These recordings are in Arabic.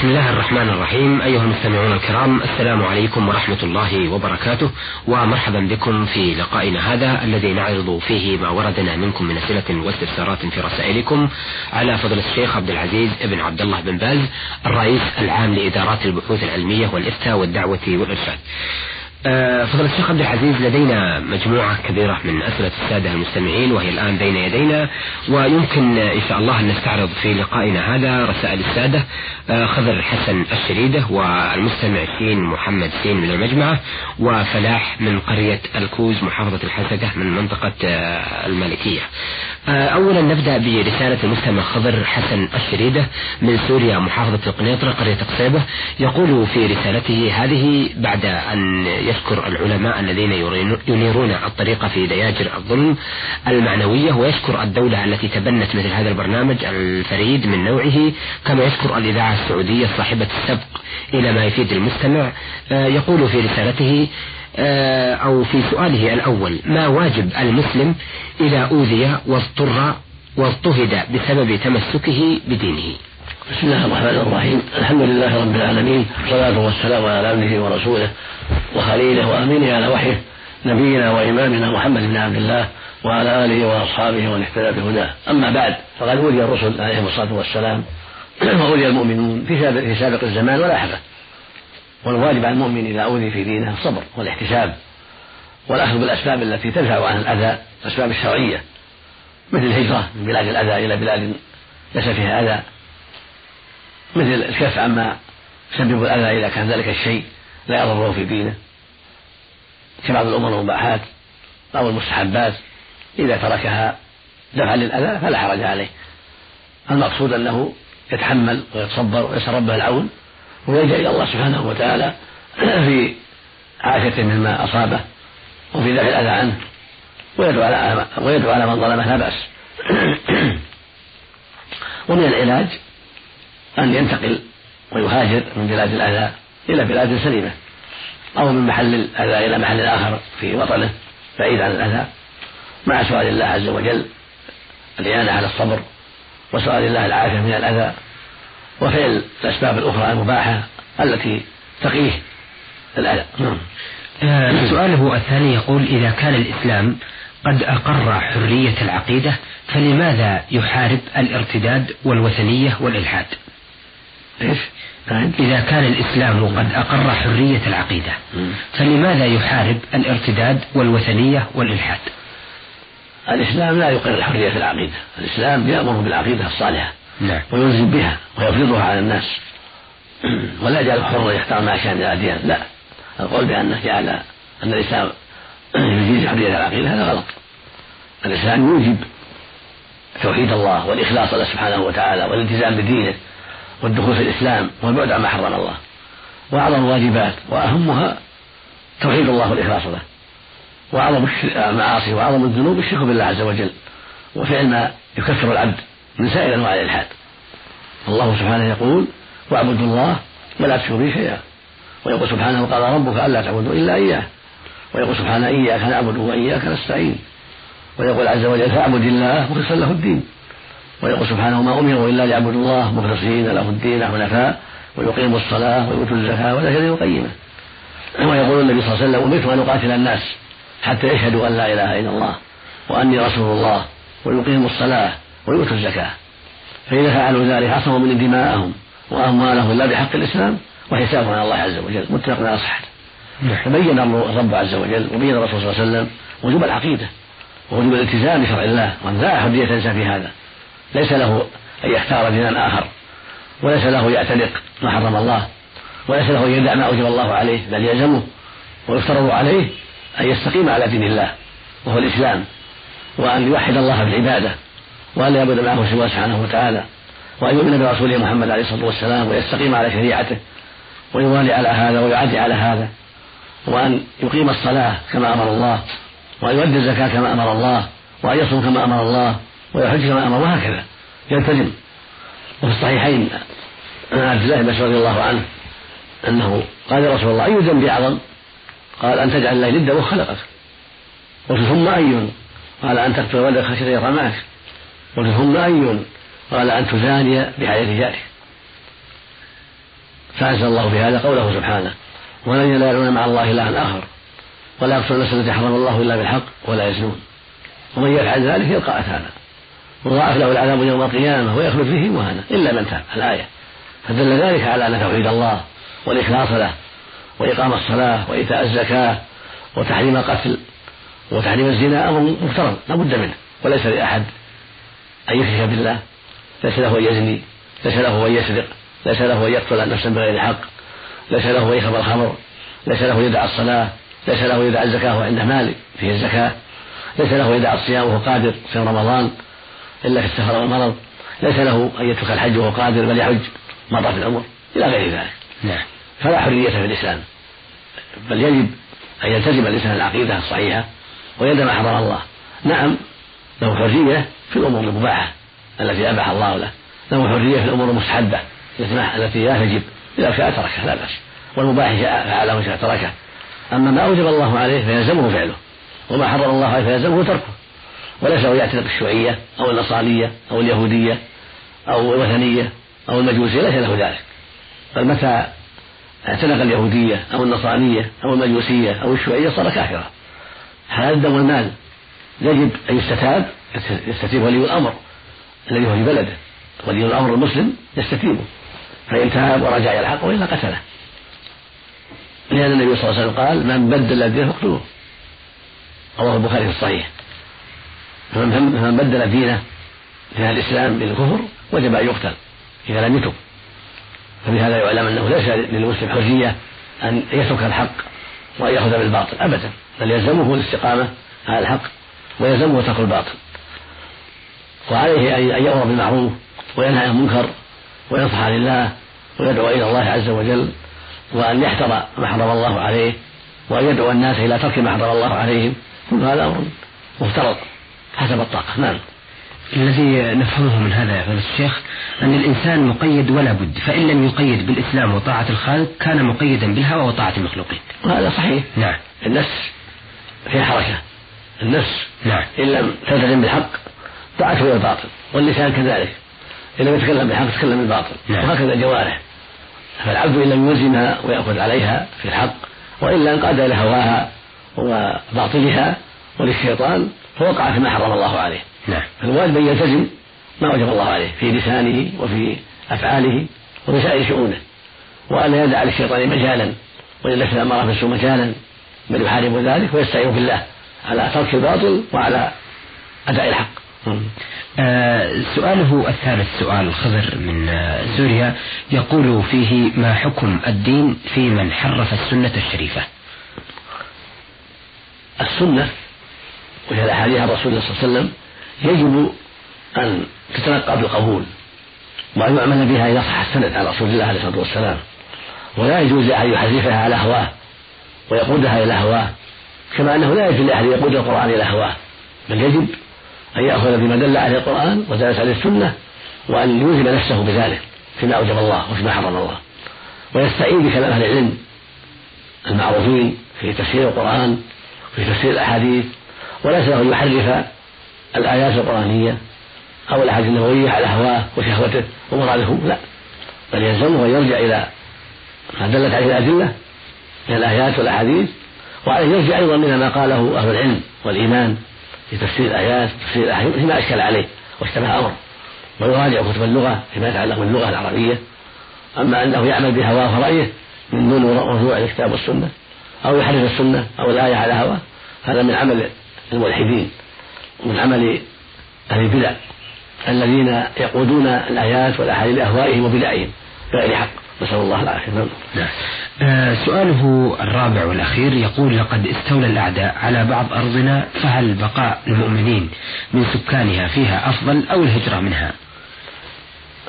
بسم الله الرحمن الرحيم. أيها المستمعون الكرام السلام عليكم ورحمة الله وبركاته ومرحبا بكم في لقائنا هذا الذي نعرض فيه ما وردنا منكم من أسئلة واستفسارات في رسائلكم على فضل الشيخ عبد العزيز بن عبد الله بن باز الرئيس العام لإدارات البحوث العلمية والإفتاء والدعوة والإرشاد. فضل الشيخ عبد العزيز لدينا مجموعة كبيرة من أسئلة السادة المستمعين وهي الآن بين يدينا ويمكن إن شاء الله أن نستعرض في لقائنا هذا رسائل السادة آه، خضر حسن الشريدة والمستمع سين محمد سين من المجمعة وفلاح من قرية الكوز محافظة الحسكة من منطقة آه، المالكية. أولا نبدأ برسالة المستمع خضر حسن الشريدة من سوريا محافظة القنيطرة قرية قصيبة. يقول في رسالته هذه بعد أن يشكر العلماء الذين ينيرون الطريق في دياجر الظلم المعنوية ويشكر الدولة التي تبنت مثل هذا البرنامج الفريد من نوعه كما يشكر الإذاعة السعودية صاحبة السبق إلى ما يفيد المستمع. آه، يقول في رسالته آه، أو في سؤاله الأول ما واجب المسلم إذا أوذي واضطر واضطهد بسبب تمسكه بدينه؟ بسم الله الرحمن الرحيم. الحمد لله رب العالمين والصلاة والسلام على عبده ورسوله وخليله وأمينه على وحيه نبينا وإمامنا محمد بن عبد الله وعلى آله وأصحابه ومن اهتدى بهداه. أما بعد فقد أولي الرسل عليهم الصلاة والسلام وأولي المؤمنون في سابق الزمان ولا حدث والواجب على المؤمن إذا أوذي في دينه الصبر والاحتساب والأخذ بالأسباب التي تدفع عن الأذى الأسباب الشرعية مثل الهجرة من بلاد الأذى إلى بلاد ليس فيها أذى مثل الكف عما يسبب الأذى إذا كان ذلك الشيء لا يضره في دينه. كبعض الأمور المباحات أو المستحبات إذا تركها دفعا للأذى فلا حرج عليه. المقصود أنه يتحمل ويتصبر ويسأل ربه العون ويلجأ إلى الله سبحانه وتعالى في عافيته مما أصابه وفي دفع الأذى عنه ويدعو على ويدعو على من ظلمه لا بأس. ومن العلاج أن ينتقل ويهاجر من بلاد الأذى إلى بلاد سليمة أو من محل الأذى إلى محل آخر في وطنه بعيد عن الأذى مع سؤال الله عز وجل الإعانة على الصبر وسؤال الله العافية من الأذى. وفعل الأسباب الأخرى المباحة التي تقيه الأذى نعم. آه سؤاله الثاني يقول إذا كان الإسلام قد أقر حرية العقيدة فلماذا يحارب الارتداد والوثنية والإلحاد؟ إيش؟ نعم. إذا كان الإسلام قد أقر حرية العقيدة فلماذا يحارب الارتداد والوثنية والإلحاد؟ الإسلام لا يقر حرية العقيدة، الإسلام يأمر بالعقيدة الصالحة نعم. ويلزم بها ويفرضها على الناس. ولا يجعل حرا يختار ما شاء من الأديان. لا. القول بأنه جعل أن الإسلام يجيز حرية العقيدة هذا غلط. الإسلام يوجب توحيد الله والإخلاص له سبحانه وتعالى والالتزام بدينه والدخول في الإسلام والبعد عما حرم الله. وأعظم الواجبات وأهمها توحيد الله والإخلاص له. وأعظم المعاصي وأعظم الذنوب الشرك بالله عز وجل. وفعل ما يكفر العبد من سائر أنواع الإلحاد. الله سبحانه يقول واعبدوا الله ولا تشركوا به شيئا. ويقول سبحانه قال ربك ألا تعبدوا إلا إياه. ويقول سبحانه إياك نعبد وإياك نستعين. ويقول عز وجل فاعبد الله مخلصا له الدين. ويقول سبحانه ما أمروا إلا ليعبدوا الله مخلصين له الدين حنفاء ويقيموا الصلاة ويؤتوا الزكاة وذلك دين القيمة ويقول النبي صلى الله عليه وسلم أمرت أن أقاتل الناس حتى يشهدوا أن لا إله إلا الله وأني رسول الله ويقيموا الصلاة ويؤتوا الزكاة. فإذا فعلوا ذلك عصموا من دماءهم وأموالهم إلا بحق الإسلام وحسابهم على الله عز وجل متفق على صحته. فبين الرب عز وجل وبين الرسول صلى الله عليه وسلم وجوب العقيدة ووجوب الالتزام بشرع الله وأن لا حرية تنسى في هذا. ليس له أن يختار دينا آخر وليس له يعتنق ما حرم الله وليس له أن يدع ما أوجب الله عليه بل يلزمه ويفترض عليه أن يستقيم على دين الله وهو الإسلام وأن يوحد الله بالعبادة وأن يعبد معه سواه سبحانه وتعالى وأن يؤمن برسوله محمد عليه الصلاة والسلام ويستقيم على شريعته ويوالي على هذا ويعدي على هذا وأن يقيم الصلاة كما أمر الله وأن يؤدي الزكاة كما أمر الله وأن يصوم كما أمر الله ويحج كما أمر وهكذا يلتزم وفي الصحيحين عن عبد الله بن رضي الله عنه أنه قال يا رسول الله أي ذنب أعظم؟ قال أن تجعل الله ندا وخلقك ثم أي؟ قال أن تقتل ولدك خشية يطعمك قلت ثم أي؟ قال أن تزاني بحياة جارك فأنزل الله في هذا قوله سبحانه والذين لا يدعون مع الله إلها آخر ولا يقتلون النفس التي حرم الله إلا بالحق ولا يزنون. ومن يفعل ذلك يلقى أثاما. وضاعف له العذاب يوم القيامة ويخلد فيه مهانا إلا من تاب. الآية. فدل ذلك على أن توحيد الله والإخلاص له وإقام الصلاة وإيتاء الزكاة وتحريم القتل وتحريم الزنا أمر مفترض لا بد منه وليس لأحد أن يشرك بالله؟ ليس له أن يزني ليس له أن يسرق ليس له أن يقتل نفسا بغير حق ليس له أن يشرب الخمر ليس له يدع الصلاة ليس له يدع الزكاة وعنده مال فيه الزكاة ليس له يدع الصيام وهو قادر في رمضان إلا في السفر والمرض ليس له أن يترك الحج وهو قادر بل يحج مرة في العمر إلى غير ذلك. نعم. فلا حرية في الإسلام بل يجب أن يلتزم الإنسان العقيدة الصحيحة ويندم ما حرم الله. نعم له حرية في الأمور المباحة التي أباح الله له. له حرية في الأمور المستحبة التي لا تجب. إذا شاء تركها لا بأس. والمباح شاء فعله وشاء تركه. أما ما أوجب الله عليه فيلزمه فعله. وما حرم الله عليه فيلزمه تركه. وليس له يعتنق الشيوعية أو النصرانية أو اليهودية أو الوثنية أو المجوسية ليس له ذلك. بل متى اعتنق اليهودية أو النصرانية أو المجوسية أو الشيوعية صار كافرا. هذا الدم والمال يجب أن يستتاب يستتيب ولي الأمر الذي هو في بلده. ولي الأمر المسلم يستتيبه. فإن تاب ورجع إلى الحق وإلا قتله. لأن النبي صلى الله عليه وسلم قال من بدل الدين فاقتلوه. رواه البخاري في الصحيح. فمن بدل دينه من الإسلام بالكفر وجب أن يقتل إذا لم يتب. فبهذا يعلم أنه ليس للمسلم حرية أن يترك الحق وأن يأخذ بالباطل أبدا بل يلزمه الاستقامة على الحق. ويلزمه ترك الباطل. وعليه أن يأمر بالمعروف وينهى عن المنكر وينصح لله ويدعو إلى الله عز وجل وأن يحذر ما حرم الله عليه وأن يدعو الناس إلى ترك ما حرم الله عليهم. كل هذا أمر مفترض. حسب الطاقة. نعم. الذي نفهمه من هذا يا فضيلة الشيخ أن الإنسان مقيد ولا بد فإن لم يقيد بالإسلام وطاعة الخالق كان مقيدا بالهوى وطاعة المخلوقين وهذا صحيح. نعم. النفس في حركة. النفس. نعم. إن لم تلتزم بالحق طاعته إلى الباطل واللسان كذلك. إن لم يتكلم بالحق تكلم بالباطل نعم. وهكذا الجوارح فالعبد إن لم يلزمها ويأخذ عليها في الحق وإلا انقاد إلى هواها وباطلها وللشيطان فوقع فيما حرم الله عليه. نعم. فالواجب أن يلتزم ما وجب الله عليه في لسانه وفي أفعاله وفي سائر شؤونه. وأن يدع للشيطان مجالا وللنفس الأمارة بالسوء مجالا بل يحارب ذلك ويستعين بالله. على ترك الباطل وعلى أداء الحق. آه سؤاله الثالث سؤال خضر من آه سوريا يقول فيه ما حكم الدين في من حرف السنة الشريفة؟ السنة وهي الأحاديث عن رسول الله صلى الله عليه وسلم يجب أن تتلقى بالقبول وأن يعمل بها إذا صح السند عن رسول الله عليه الصلاة والسلام. ولا يجوز أن يحرفها على هواه ويقودها إلى هواه. كما أنه لا يجوز لأحد يقود القرآن إلى هواه بل يجب أن يأخذ بما دل عليه القرآن ودلت عليه السنة وأن يلزم نفسه بذلك فيما أوجب الله وفيما حرم الله. ويستعين بكلام أهل العلم المعروفين في تفسير القرآن في تفسير الأحاديث وليس له أن يحرف الآيات القرآنية أو الأحاديث النبوية على هواه وشهوته ومراده لا. بل يلزمه أن يرجع إلى ما دلت عليه الأدلة من الآيات والأحاديث وعليه يرجع أيضا إلى ما قاله أهل العلم والإيمان في تفسير الآيات تفسير الأحاديث فيما أشكل عليه واشتبه أمر ويراجع كتب اللغة فيما يتعلق باللغة العربية. أما أنه يعمل بهواه ورأيه من دون رجوع الكتاب والسنة أو يحرف السنة أو الآية على هواه هذا من عمل الملحدين ومن عمل أهل البدع الذين يقودون الآيات والأحاديث لأهوائهم وبدعهم بغير حق. نسأل الله العافية. نعم. آه سؤاله الرابع والأخير يقول لقد استولى الأعداء على بعض أرضنا فهل بقاء المؤمنين من سكانها فيها أفضل أو الهجرة منها؟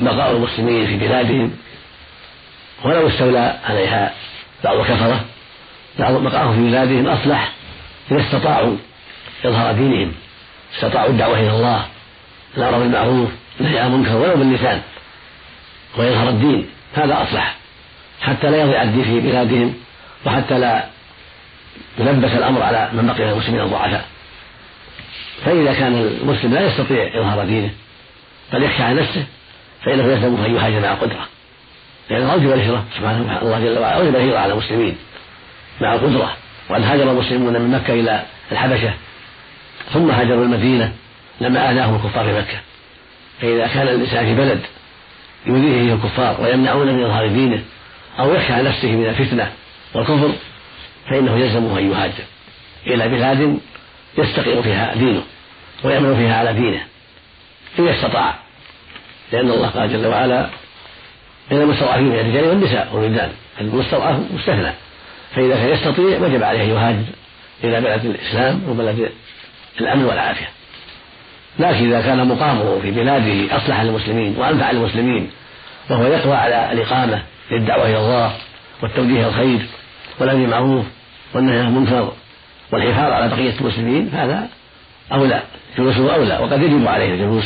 بقاء المسلمين في بلادهم ولو استولى عليها بعض الكفرة بقاءهم في بلادهم أصلح إذا استطاعوا إظهار دينهم استطاعوا الدعوة إلى الله الأمر بالمعروف النهي عن المنكر ولو باللسان ويظهر الدين هذا أصلح. حتى لا يضيع الدين في بلادهم وحتى لا يلبس الأمر على من بقي من المسلمين الضعفاء. فإذا كان المسلم لا يستطيع إظهار دينه بل يخشى على نفسه فإنه يلزمه أن يهاجر مع قدرة. لأن أوجب الهجرة سبحانه الله جل وعلا أوجب الهجرة على المسلمين مع القدرة. وأن هاجر المسلمون من مكة إلى الحبشة ثم هاجروا المدينة لما آذاهم الكفار في مكة. فإذا كان الإنسان في بلد يؤذيه الكفار ويمنعون من إظهار دينه أو يخشى على نفسه من الفتنة والكفر فإنه يلزمه أن يهاجر إلى بلاد يستقيم فيها دينه ويأمن فيها على دينه إن استطاع لأن الله قال جل وعلا من المستضعفين من الرجال والنساء والولدان المستضعف مستثنى فإذا كان يستطيع وجب عليه أن يهاجر إلى بلد الإسلام وبلد الأمن والعافية. لكن إذا كان مقامه في بلاده أصلح للمسلمين وأنفع للمسلمين وهو يقوى على الإقامة للدعوة إلى الله والتوجيه الخير والأمر بالمعروف والنهي عن المنكر والحفاظ على بقية المسلمين هذا أولى جلوسه أولى وقد يجب عليه الجلوس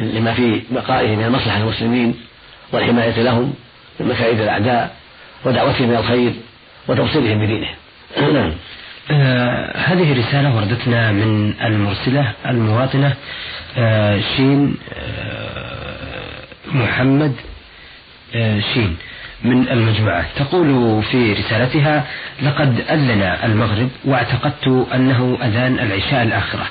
لما في بقائه من المصلحة للمسلمين والحماية لهم من مكائد الأعداء ودعوتهم إلى الخير وتوصيلهم بدينهم نعم. آه هذه رسالة وردتنا من المرسلة المواطنة آه شين آه محمد آه شين. من المجموعة. تقول في رسالتها لقد أذن المغرب واعتقدت أنه أذان العشاء الآخرة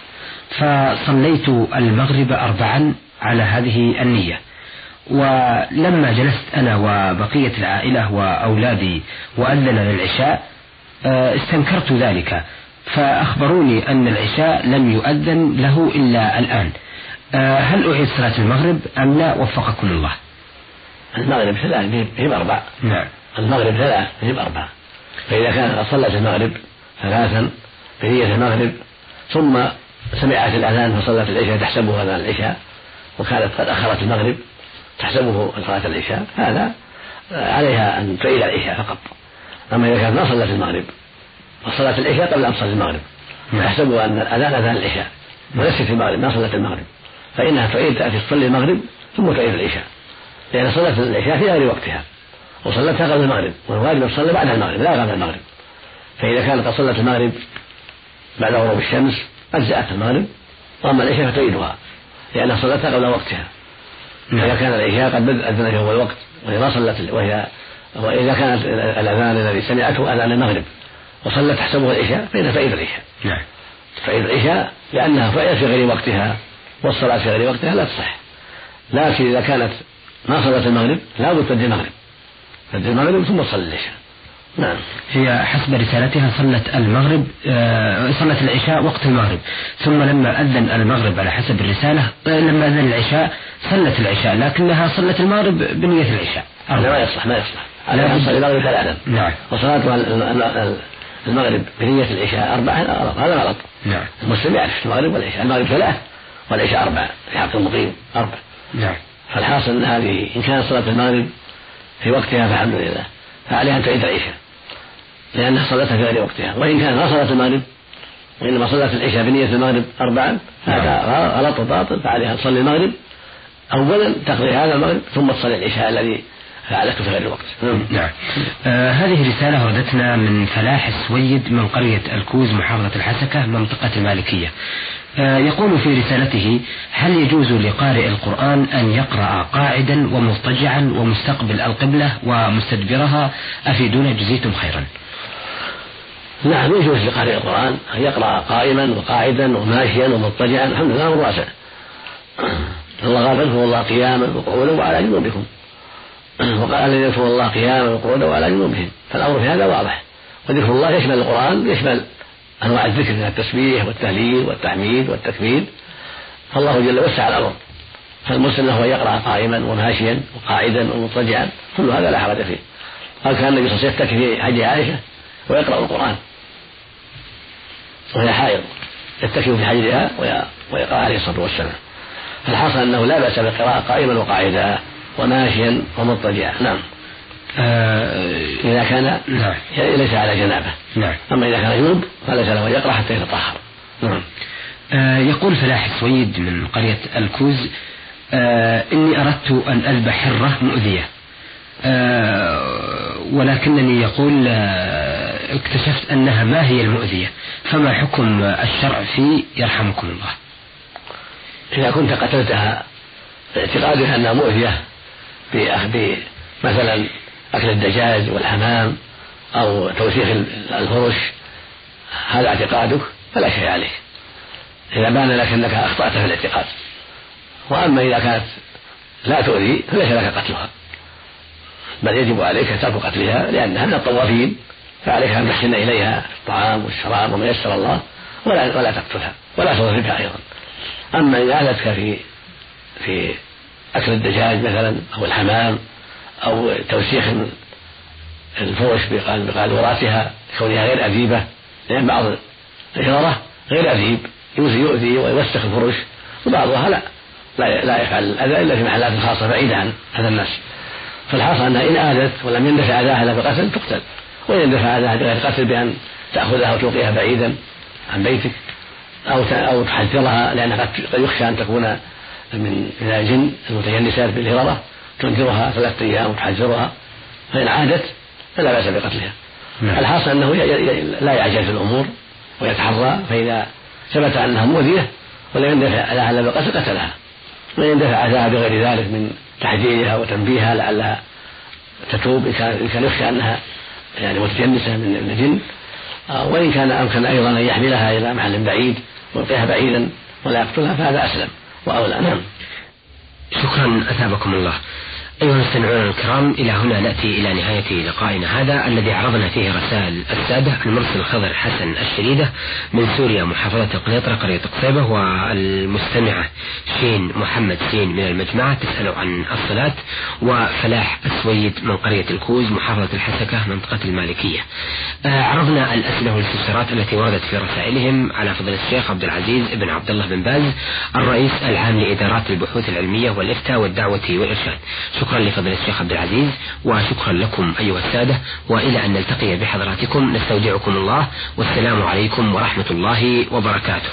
فصليت المغرب أربعا على هذه النية. ولما جلست أنا وبقية العائلة وأولادي وأذن للعشاء آه، استنكرت ذلك فأخبروني أن العشاء لم يؤذن له إلا الآن. آه، هل أعيد صلاة المغرب أم لا؟ وفقكم الله. المغرب ثلاث بهم أربع نعم. المغرب ثلاث بهم أربع فإذا كان صلت المغرب ثلاثا بنية المغرب ثم سمعت الأذان فصلت العشاء تحسبه أذان العشاء وكانت قد أخرت المغرب تحسبه صلاة العشاء هذا عليها أن تعيد العشاء فقط. أما إذا كانت ما صلت المغرب وصلت العشاء قبل أن تصلي المغرب. تحسبه أن الأذان أذان العشاء وليست في المغرب ما صلت المغرب. فإنها تعيد تأتي تصلي المغرب ثم تعيد العشاء. لأن صلاة العشاء في غير وقتها وصلتها قبل المغرب والواجب أن بعد المغرب لا قبل المغرب. فإذا كانت قد صلت المغرب بعد غروب الشمس أجزأت المغرب وأما العشاء فتعيدها لأنها صلتها قبل وقتها. نعم. إذا كان العشاء قد أذن في أول وقت وهي ما صلت وهي وإذا كان الأذان الذي سمعته أذان المغرب وصلت تحسبه العشاء فإنها تعيد العشاء. نعم. تعيد العشاء لأنها فعلت في غير وقتها والصلاة في غير وقتها لا تصح. لكن إذا كانت ما صلت المغرب؟ لا بد تدي المغرب. تدي المغرب ثم تصلي العشاء نعم. هي حسب رسالتها صلت المغرب آه صلت العشاء وقت المغرب. ثم لما أذن المغرب على حسب الرسالة آه لما أذن العشاء صلت العشاء لكنها صلت المغرب بنية العشاء. لا ما يصلح ما يصلح. على أن تصلي المغرب ثلاثا نعم. وصلاتها المغرب بنية العشاء أربعة هذا غلط. نعم. المسلم يعرف المغرب والعشاء. المغرب ثلاث والعشاء أربعة. في حق المقيم أربع نعم. فالحاصل أن هذه إن كانت صلاة المغرب في وقتها فالحمد لله فعليها أن تعيد العشاء لأنها صلتها في غير وقتها وإن كانت ما صلت المغرب وإنما صلت العشاء بنية المغرب أربعا هذا نعم. غلط وباطل فعليها تصلي المغرب أولا تقضي هذا المغرب ثم تصلي العشاء الذي فعلته في غير الوقت نعم. آه هذه رسالة وردتنا من فلاح السويد من قرية الكوز محافظة الحسكة منطقة المالكية يقول في رسالته هل يجوز لقارئ القرآن أن يقرأ قاعدا ومضطجعا ومستقبل القبلة ومستدبرها؟ أفيدونا جزيتم خيرا. نعم يجوز لقارئ القرآن أن يقرأ قائما وقاعدا وماشيا ومضطجعا. الحمد لله واسع. الله فاذكروا الله قياما وقعودا وعلى جنوبكم. وقال الذين الله قياما وقعودا وعلى جنوبهم. فالأمر في هذا واضح. وذكر الله يشمل القرآن يشمل أنواع الذكر من التسبيح والتهليل والتحميد والتكبير فالله جل وسع الأمر فالمسلم له أن يقرأ قائما وماشيا وقاعدا ومضطجعا كل هذا لا حرج فيه. قال كان النبي صلى الله عليه وسلم يتكي في حج عائشة ويقرأ القرآن. وهي حائض يتكئ في حجرها ويقرأ عليه الصلاة والسلام. فالحاصل أنه لا بأس بالقراءة قائما وقاعدا وماشيا ومضطجعا. نعم. إذا كان نعم. ليس على جنابه. نعم. أما إذا كان جنوب فليس له أن يقرأ حتى يتطهر. نعم. آه يقول فلاح السويد من قرية الكوز آه إني أردت أن أذبح حرة مؤذية. آه ولكنني يقول آه اكتشفت أنها ما هي المؤذية فما حكم الشرع في يرحمكم الله؟ إذا كنت قتلتها باعتقادها أنها مؤذية مثلا أكل الدجاج والحمام أو توسيخ الفرش هذا اعتقادك فلا شيء عليك. إذا بان لك أنك أخطأت في الاعتقاد وأما إذا كانت لا تؤذي فليس لك قتلها. بل يجب عليك ترك قتلها لأنها من الطوافين فعليك أن تحسن إليها الطعام والشراب وما يسر الله ولا ولا تقتلها ولا تضربها أيضا. أما إذا أذتك في في أكل الدجاج مثلا أو الحمام أو توسيخ الفرش بقاذوراتها كونها غير أذيبة لأن بعض الهررة غير أذيب يؤذي ويوسخ الفرش وبعضها لا لا, لا يفعل الأذى إلا في محلات خاصة بعيدة عن هذا الناس. فالحاصل أنها إن آذت ولم يندفع أذاها إلا بقتل تقتل. وإن يندفع أذاها بغير قتل بأن تأخذها وتلقيها بعيدا عن بيتك أو أو تحذرها لأنها قد يخشى أن تكون من من الجن المتجنسات بالهررة تنذرها ثلاثة أيام وتحذرها. فإن عادت فلا بأس بقتلها. نعم. الحاصل أنه لا يعجل في الأمور ويتحرى فإذا ثبت أنها مؤذية ولم يندفع أذاها إلا بقتل قتلها. وإن يندفع أذاها بغير ذلك من تحذيرها وتنبيهها لعلها تتوب إن كان إن كان يخشى أنها يعني متجنسة من الجن. آه، وإن كان أمكن أيضا أن يحملها إلى محل بعيد ويلقيها بعيدا ولا يقتلها فهذا أسلم وأولى. نعم. شكرا أثابكم الله. أيها المستمعون الكرام إلى هنا نأتي إلى نهاية لقائنا هذا الذي عرضنا فيه رسائل السادة المرسل خضر حسن الشريدة من سوريا محافظة قنيطرة قرية قصيبة والمستمعة شين محمد شين من المجمعة تسأل عن الصلاة وفلاح السويد من قرية الكوز محافظة الحسكة منطقة المالكية. آه، عرضنا الأسئلة والاستفسارات التي وردت في رسائلهم على فضل الشيخ عبد العزيز بن عبد الله بن باز الرئيس العام لإدارات البحوث العلمية والإفتاء والدعوة والإرشاد. شكرا. لفضل الشيخ عبد العزيز وشكرا لكم أيها السادة وإلى أن نلتقي بحضراتكم نستودعكم الله والسلام عليكم ورحمة الله وبركاته.